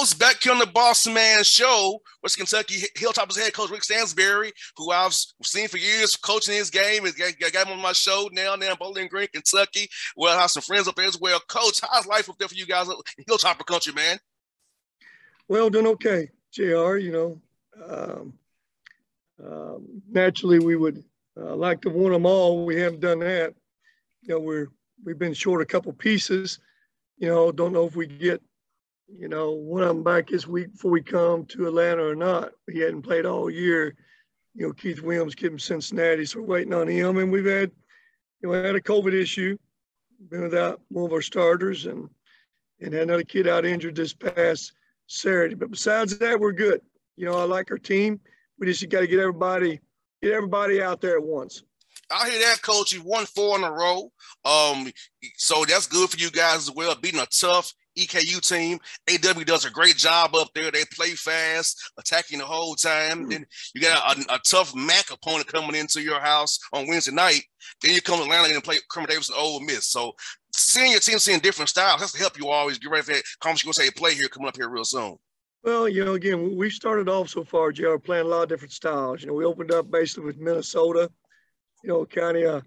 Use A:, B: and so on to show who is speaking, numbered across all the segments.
A: Folks, back here on the Boss Man Show, West Kentucky Hilltoppers head coach Rick Stansbury, who I've seen for years coaching his game, and got, him on my show now, now in Bowling Green, Kentucky. Well, I have some friends up there as well. Coach, how's life up there for you guys in Hilltopper country, man?
B: Well, doing okay, JR. You know, um, um, naturally we would uh, like to win them all. We haven't done that. You know, we're we've been short a couple pieces. You know, don't know if we get you know, of them back this week before we come to Atlanta or not. He hadn't played all year. You know, Keith Williams came from Cincinnati, so we're waiting on him. And we've had, you know, had a COVID issue, been without one of our starters, and and had another kid out injured this past Saturday. But besides that, we're good. You know, I like our team. We just got to get everybody get everybody out there at once.
A: I hear that, coach. You won four in a row. Um, so that's good for you guys as well. Beating a tough EKU team. AW does a great job up there. They play fast, attacking the whole time. Hmm. Then you got a, a, tough MAC opponent coming into your house on Wednesday night. Then you come to Atlanta and play Kermit Davis and Ole Miss. So seeing your team seeing different styles has to help you always get ready for that conference. You're going to say play here coming up here real soon.
B: Well, you know, again, we started off so far, JR, playing a lot of different styles. You know, we opened up basically with Minnesota, you know, kind of a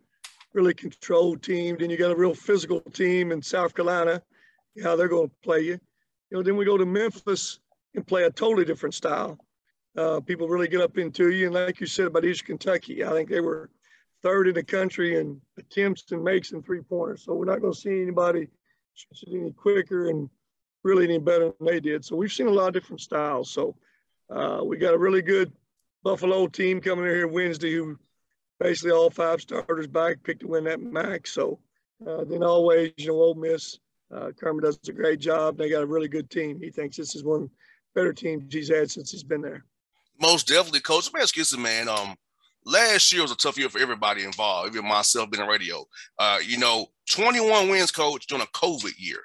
B: really controlled team. Then you got a real physical team in South Carolina how they're going to play you. You know, then we go to Memphis and play a totally different style. Uh, people really get up into you. And like you said about East Kentucky, I think they were third in the country in attempts and makes and three pointers. So we're not going to see anybody any quicker and really any better than they did. So we've seen a lot of different styles. So uh, we got a really good Buffalo team coming in here Wednesday who basically all five starters back picked to win that MAC. So uh, then always, you know, Ole Miss uh, Kermit does a great job. They got a really good team. He thinks this is one better team he's had since he's been there.
A: Most definitely, coach. Let me ask you something, man. Um, last year was a tough year for everybody involved, even myself being a radio. Uh, you know, 21 wins, coach, during a COVID year.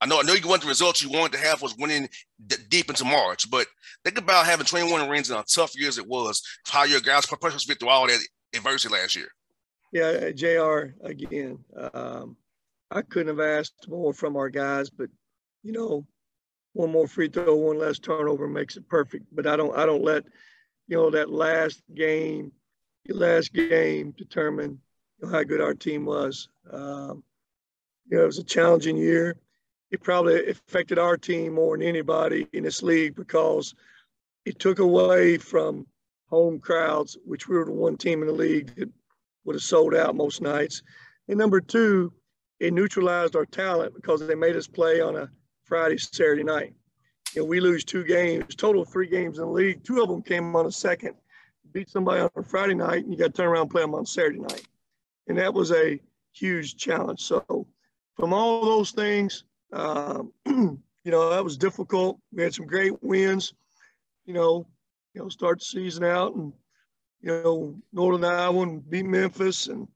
A: I know, I know you want the results you wanted to have was winning d- deep into March, but think about having 21 wins in a tough year as it was. How your guys fit through all that adversity last year.
B: Yeah, Jr. Again, um, I couldn't have asked more from our guys, but you know, one more free throw, one less turnover makes it perfect. But I don't I don't let you know that last game, last game determine you know, how good our team was. Um, you know, it was a challenging year. It probably affected our team more than anybody in this league because it took away from home crowds, which we were the one team in the league that would have sold out most nights. And number two, it neutralized our talent because they made us play on a Friday, Saturday night. Know, we lose two games, total three games in the league. Two of them came on a second. Beat somebody on a Friday night, and you got to turn around and play them on Saturday night. And that was a huge challenge. So, from all those things, um, you know, that was difficult. We had some great wins. You know, you know, start the season out, and you know, Northern Iowa beat Memphis, and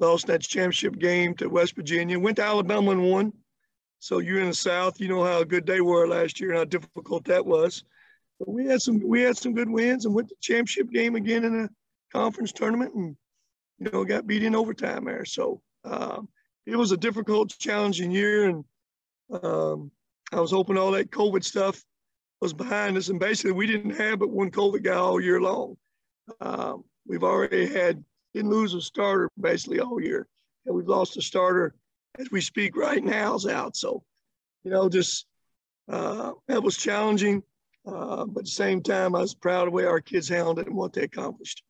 B: lost that championship game to West Virginia, went to Alabama and won. So you're in the South, you know how good they were last year and how difficult that was. But we had some we had some good wins and went to championship game again in a conference tournament and you know got beat in overtime there. So um, it was a difficult, challenging year, and um, I was hoping all that COVID stuff was behind us. And basically, we didn't have but one COVID guy all year long. Um, we've already had didn't lose a starter basically all year, and we've lost a starter as we speak right now is out. So, you know, just uh, that was challenging, uh, but at the same time, I was proud of the way our kids handled it and what they accomplished.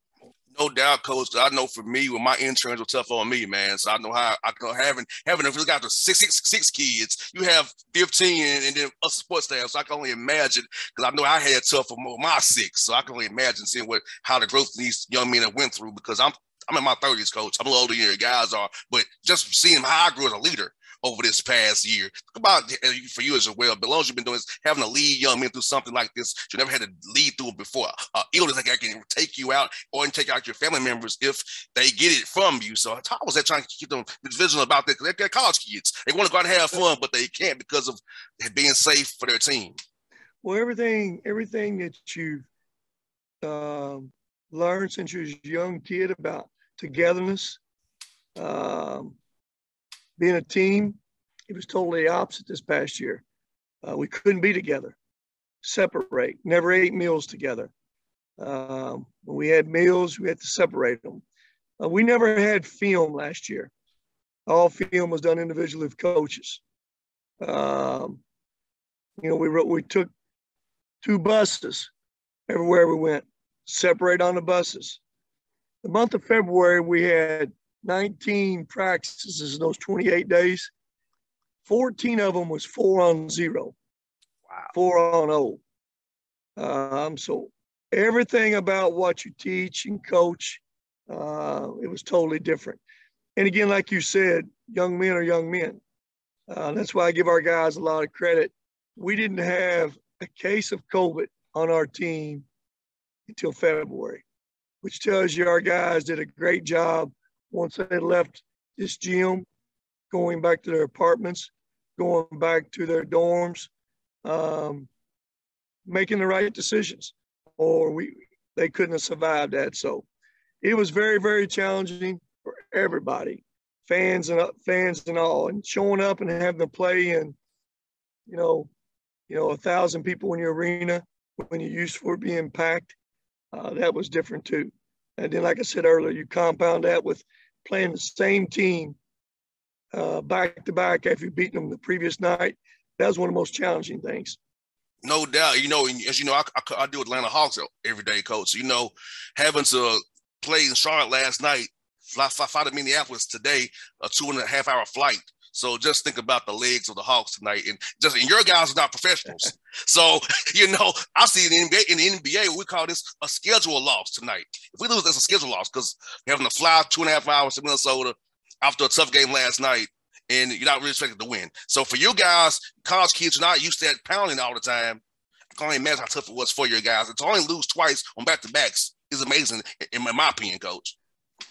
A: No doubt, coach. I know for me, when my interns were tough on me, man. So I know how I know having having if you got the six six six kids, you have fifteen, and, then us sports staff. So I can only imagine because I know I had tough for my six. So I can only imagine seeing what how the growth these young men have went through because I'm I'm in my 30s, coach. I'm a little older than your guys are, but just seeing how I grew as a leader over this past year. About uh, for you as well. But long as you've been doing is having to lead young men through something like this, you never had to lead through it before. Uh, illness like I can take you out or take out your family members if they get it from you. So how was that trying to keep them vigilant about that? Because they're college kids. They want to go out and have fun, but they can't because of being safe for their team.
B: Well, everything, everything that you've um, learned since you was a young kid about togetherness, um, being a team. It was totally opposite this past year. Uh, we couldn't be together, separate, never ate meals together. Um, when we had meals, we had to separate them. Uh, we never had film last year. All film was done individually with coaches. Um, you know, we wrote, we took two buses everywhere we went, separate on the buses. The month of February, we had 19 practices in those 28 days. 14 of them was four on zero, wow. four on O. Um, so everything about what you teach and coach, uh, it was totally different. And again, like you said, young men are young men. Uh, that's why I give our guys a lot of credit. We didn't have a case of COVID on our team until February, which tells you our guys did a great job once they left this gym, going back to their apartments, going back to their dorms, um, making the right decisions, or we they couldn't have survived that. So it was very, very challenging for everybody, fans and fans and all, and showing up and having to play and you know, you know, a thousand people in your arena when you're used for being packed. Uh, that was different too. And then, like I said earlier, you compound that with playing the same team uh, back to back after you beat them the previous night. That was one of the most challenging things.
A: No doubt. You know, as you know, I, I, I do Atlanta Hawks every day, coach. You know, having to play in Charlotte last night, fly, fly, fly to Minneapolis today, a two and a half hour flight. So just think about the legs of the Hawks tonight, and just and your guys are not professionals. so you know, I see in the NBA, in the NBA, we call this a schedule loss tonight. If we lose, that's a schedule loss because having to fly two and a half hours to Minnesota after a tough game last night, and you're not really expected to win. So for you guys, college kids are not used to that pounding all the time. I can only imagine how tough it was for your guys. And to only lose twice on back to backs is amazing, in my opinion, coach.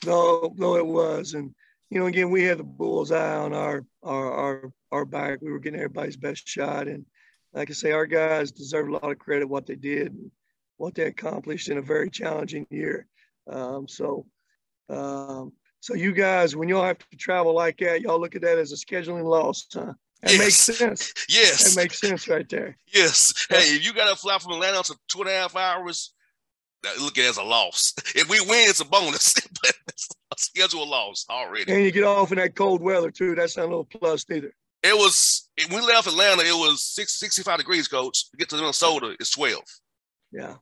B: No, no, it was, and you know, again, we had the bullseye on our our our our back. We were getting everybody's best shot, and like I say, our guys deserve a lot of credit what they did and what they accomplished in a very challenging year. Um, so, um, so you guys, when y'all have to travel like that, y'all look at that as a scheduling loss, huh? That yes. makes sense.
A: Yes,
B: that makes sense right there.
A: Yes. Hey, if you got to fly from Atlanta to two and a half hours, look at it as a loss. If we win, it's a bonus, but schedule loss already.
B: And you get off in that cold weather too. That's not a little plus either.
A: It was when we left Atlanta, it was six, 65 degrees, coach. To get to Minnesota, it's 12.
B: Yeah.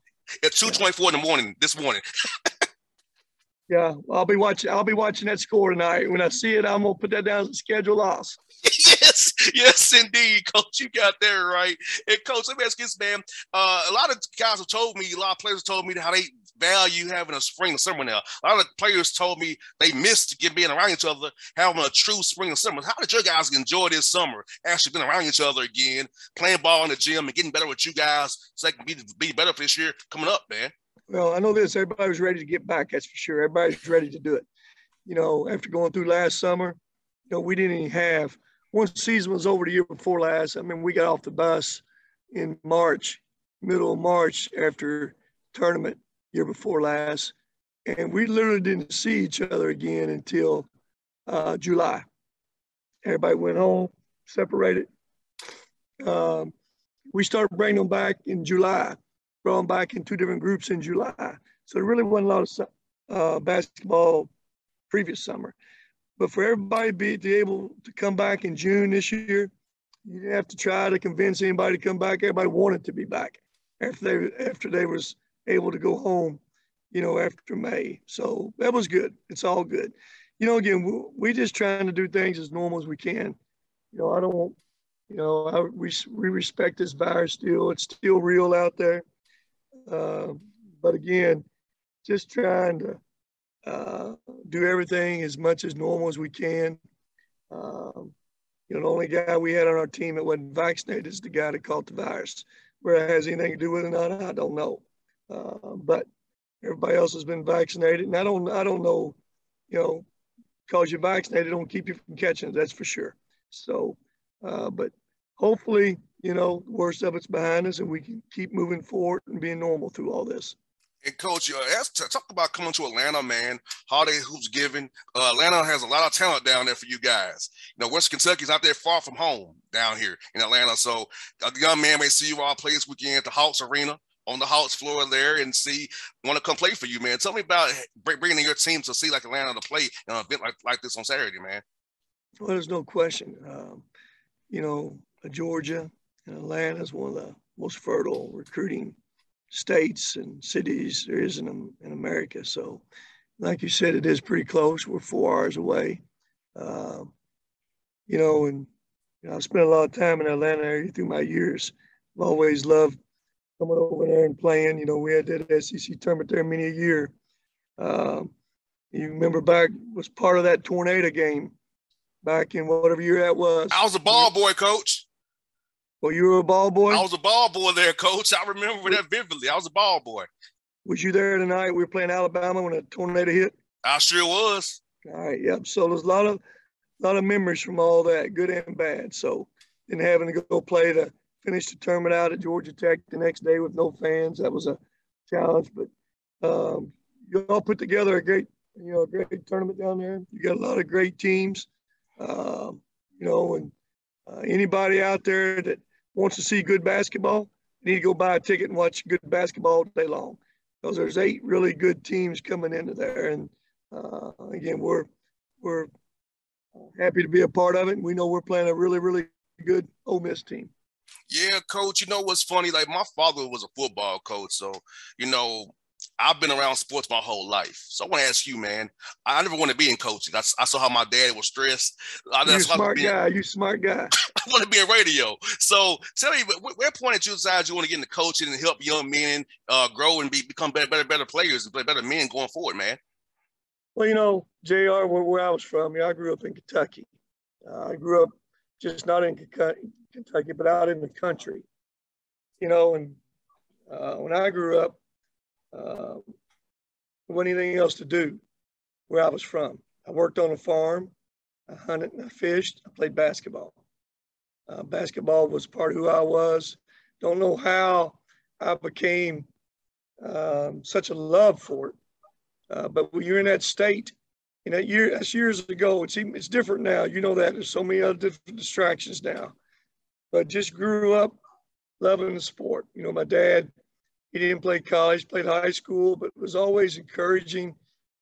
A: At 224 yeah. in the morning, this morning.
B: yeah, I'll be watching I'll be watching that score tonight. When I see it, I'm gonna put that down as a schedule loss.
A: yes, yes, indeed, coach. You got there right. And coach, let me ask you this, man. Uh, a lot of guys have told me, a lot of players have told me how they value having a spring and summer now. A lot of players told me they missed getting being around each other, having a true spring and summer. How did your guys enjoy this summer? Actually being around each other again, playing ball in the gym and getting better with you guys so they can be, be better for this year coming up, man.
B: Well, I know this. Everybody was ready to get back. That's for sure. Everybody's ready to do it. You know, after going through last summer, you know, we didn't even have once season was over the year before last. I mean, we got off the bus in March, middle of March after tournament year before last, and we literally didn't see each other again until uh, July. everybody went home, separated. Um, we started bringing them back in July, brought them back in two different groups in July. So there really wasn't a lot of uh, basketball previous summer. But for everybody to be to able to come back in June this year, you didn't have to try to convince anybody to come back. Everybody wanted to be back after they after they was able to go home, you know, after May. So that was good. It's all good. You know, again, we, we just trying to do things as normal as we can. You know, I don't, you know, I, we we respect this virus still. It's still real out there. Uh, but again, just trying to uh, do everything as much as normal as we can. Um, you know, the only guy we had on our team that wasn't vaccinated is the guy that caught the virus. Whether it has anything to do with it or not, I don't know. Uh, but everybody else has been vaccinated, and I don't, I don't know, you know, because you're vaccinated, don't keep you from catching it. That's for sure. So, uh, but hopefully, you know, the worst of it's behind us, and we can keep moving forward and being normal through all this.
A: And coach, uh, talk about coming to Atlanta, man. Holiday hoops given. Uh, Atlanta has a lot of talent down there for you guys. You know, West Kentucky's out there far from home down here in Atlanta. So a young man may see you all play this weekend at the Hawks Arena on the Hawks floor there and see want to come play for you, man. Tell me about bringing your team to see like Atlanta to play in an event like, like this on Saturday, man.
B: Well, there's no question. Um, you know, Georgia and Atlanta is one of the most fertile recruiting states and cities there is in, in America. So, like you said, it is pretty close. We're four hours away. Um, you know, and you know, I spent a lot of time in Atlanta area through my years. I've always loved coming over there and playing. You know, we had that SEC tournament there many a year. Um, you remember back was part of that tornado game back in whatever year that was.
A: I was a ball boy, coach.
B: Well, you were a ball boy?
A: I was a ball boy there, coach. I remember that vividly. I was a ball boy.
B: Was you there tonight? We were playing Alabama when a tornado hit.
A: I sure was.
B: All right, yep. So there's a lot of a lot of memories from all that, good and bad. So then having to go play to finish the tournament out at Georgia Tech the next day with no fans, that was a challenge. But um, you all put together a great, you know, a great tournament down there. You got a lot of great teams, um, you know, and uh, anybody out there that wants to see good basketball, you need to go buy a ticket and watch good basketball all day long. Because there's eight really good teams coming into there, and uh, again, we're we're happy to be a part of it. And we know we're playing a really really good Ole Miss team.
A: Yeah, coach. You know what's funny? Like my father was a football coach, so you know I've been around sports my whole life. So I want to ask you, man. I never want to be in coaching. I, I saw how my dad was stressed.
B: I, You smart guy. You smart guy.
A: I want to be in radio. So tell me, where point did you decide you want to get into coaching and help young men uh, grow and be, become better, better, better players and play better men going forward, man?
B: Well, you know, Jr. Where, where I was from, yeah, I grew up in Kentucky. Uh, I grew up just not in Kentucky, but out in the country. You know, and uh, when I grew up, uh, wasn't anything else to do where I was from. I worked on a farm, I hunted and I fished, I played basketball. Uh, basketball was part of who I was. Don't know how I became um, such a love for it. Uh, but when you're in that state, you know, year, that's years ago. It's even, it's different now. You know that there's so many other different distractions now. But just grew up loving the sport. You know, my dad he didn't play college, played high school, but was always encouraging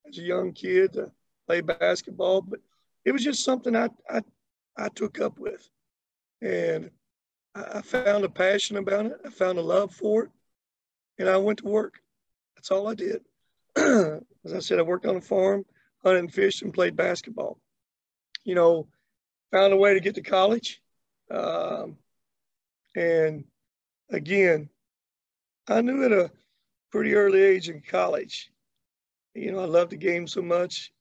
B: as a young kid to play basketball. But it was just something I, I, I took up with. And I, I found a passion about it. I found a love for it. And I went to work. That's all I did. As I said, I worked on a farm, hunted and fished, and played basketball. You know, found a way to get to college. Um, and again, I knew at a pretty early age in college, you know, I loved the game so much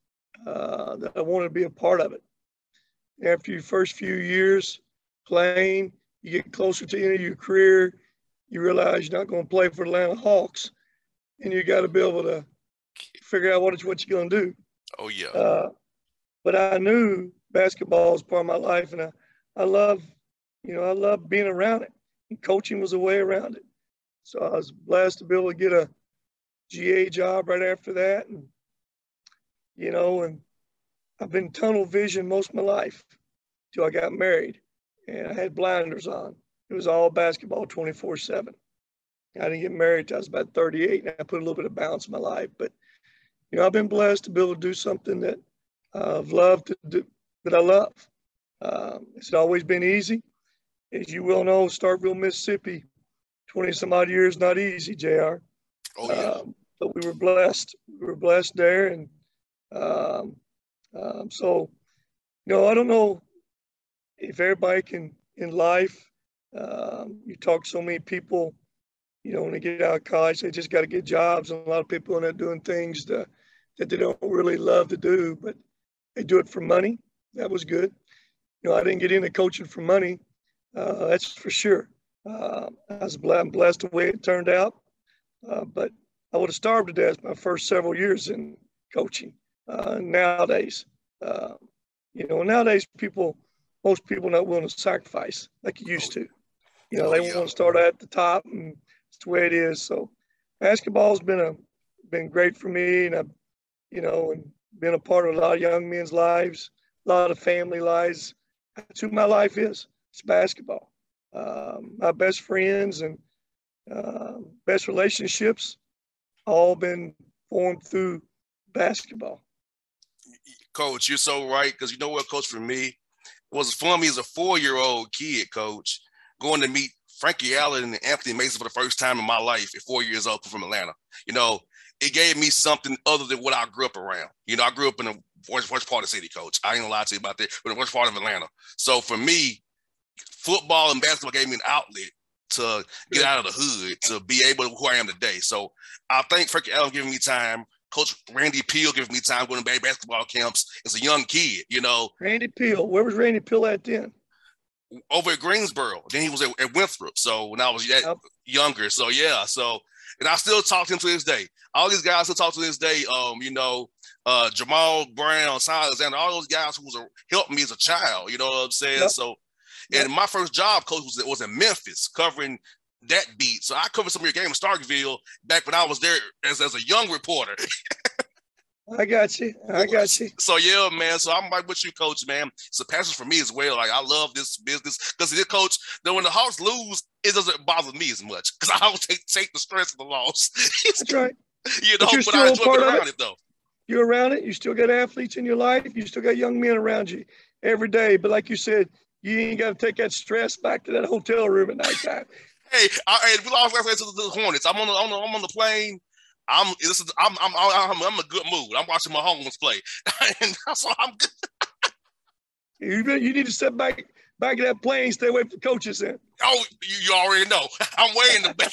B: uh, that I wanted to be a part of it. After your first few years playing, you get closer to the end of your career, you realize you're not going to play for the Atlanta Hawks, and you got to be able to figure out what, what you're going to do.
A: Oh, yeah.
B: Uh, but I knew basketball was part of my life, and I, I love, you know, I love being around it. And coaching was a way around it. So I was blessed to be able to get a GA job right after that. And, you know, and I've been tunnel vision most of my life. till I got married, and I had blinders on. It was all basketball 24 7. I didn't get married till I was about 38, and I put a little bit of balance in my life. But, you know, I've been blessed to be able to do something that I've loved to do, that I love. Um, it's always been easy. As you well know, Starkville, Mississippi, 20 some odd years, not easy, JR.
A: Oh, yeah.
B: Um, but we were blessed. We were blessed there. And um, um, so, you know, I don't know if everybody can in life, um, you talk to so many people, you know, when they get out of college, they just got to get jobs. And a lot of people end up doing things that, that they don't really love to do, but they do it for money. That was good. You know, I didn't get into coaching for money. Uh, that's for sure. Uh, I was blessed, blessed the way it turned out, uh, but I would have starved to death my first several years in coaching. Uh, nowadays, uh, you know, nowadays people, most people not willing to sacrifice like you used to. You know, they want to start at the top, and it's the way it is. So, basketball's been a been great for me, and I've, you know, and been a part of a lot of young men's lives, a lot of family lives. That's who my life is. It's basketball. Um, my best friends and uh, best relationships all been formed through basketball.
A: Coach, you're so right. Because you know what, Coach, for me, it was for me as a four year old kid, Coach, going to meet Frankie Allen and Anthony Mason for the first time in my life at four years old from Atlanta. You know, it gave me something other than what I grew up around. You know, I grew up in the worst, worst part of the city, Coach. I ain't gonna lie to you about that, but the worst part of Atlanta. So for me, football and basketball gave me an outlet to get out of the hood to be able to who I am today. So I thank Frankie Allen giving me time. Coach Randy Peele giving me time going to Bay basketball camps as a young kid, you know.
B: Randy Peele, where was Randy Peele at then?
A: Over at Greensboro. Then he was at, at Winthrop. So when I was yep. younger. So yeah. So and I still talk to him to this day. All these guys still talk to this day. Um, you know, uh, Jamal Brown, Silas, and all those guys who was a, helped me as a child. You know what I'm saying? Yep. So and my first job, coach, was, was in Memphis covering that beat. So I covered some of your game in Starkville back when I was there as, as a young reporter.
B: I got you. I got you.
A: So yeah, man. So I'm right with you, coach, man. It's a passion for me as well. Like I love this business because this coach, then when the Hawks lose, it doesn't bother me as much because I don't take, take the stress of the loss.
B: That's right.
A: You know, but, but I enjoy being around it. it though.
B: You're around it. You still got athletes in your life. You still got young men around you every day. But like you said, you ain't got to take that stress back to that hotel room at nighttime.
A: hey, I, we lost last night to the Hornets. I'm on the, on the I'm on the plane. I'm this is I'm I'm I'm, I'm in a good mood. I'm watching my homeless play, and that's why I'm good.
B: you you need to step back back of that plane, stay away from the coaches. Then.
A: Oh, you, you already know. I'm way in the back.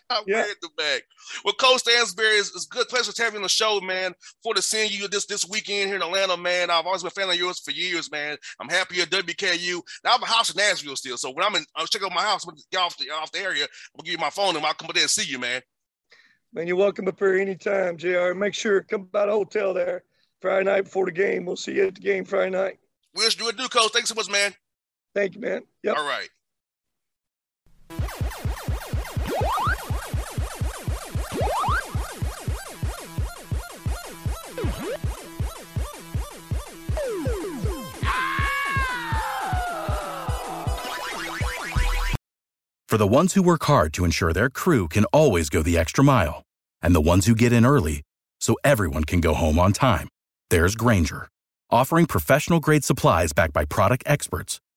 A: I'm yeah. way in the back. Well, Coach Stansbury, it's, it's good pleasure to have you on the show, man. For to seeing you this this weekend here in Atlanta, man. I've always been a fan of yours for years, man. I'm happy at WKU. Now I have a house in Nashville still, so when I'm in, I'll check out my house. Get off the off the area. I'll give you my phone and I'll come up there and see you, man.
B: Man, you're welcome up here anytime, Jr. Make sure come by the hotel there Friday night before the game. We'll see you at the game Friday night.
A: We'll do it, do, Coach. Thanks so much, man.
B: Thank you, man. Yep.
A: All right.
C: For the ones who work hard to ensure their crew can always go the extra mile, and the ones who get in early so everyone can go home on time, there's Grainger, offering professional grade supplies backed by product experts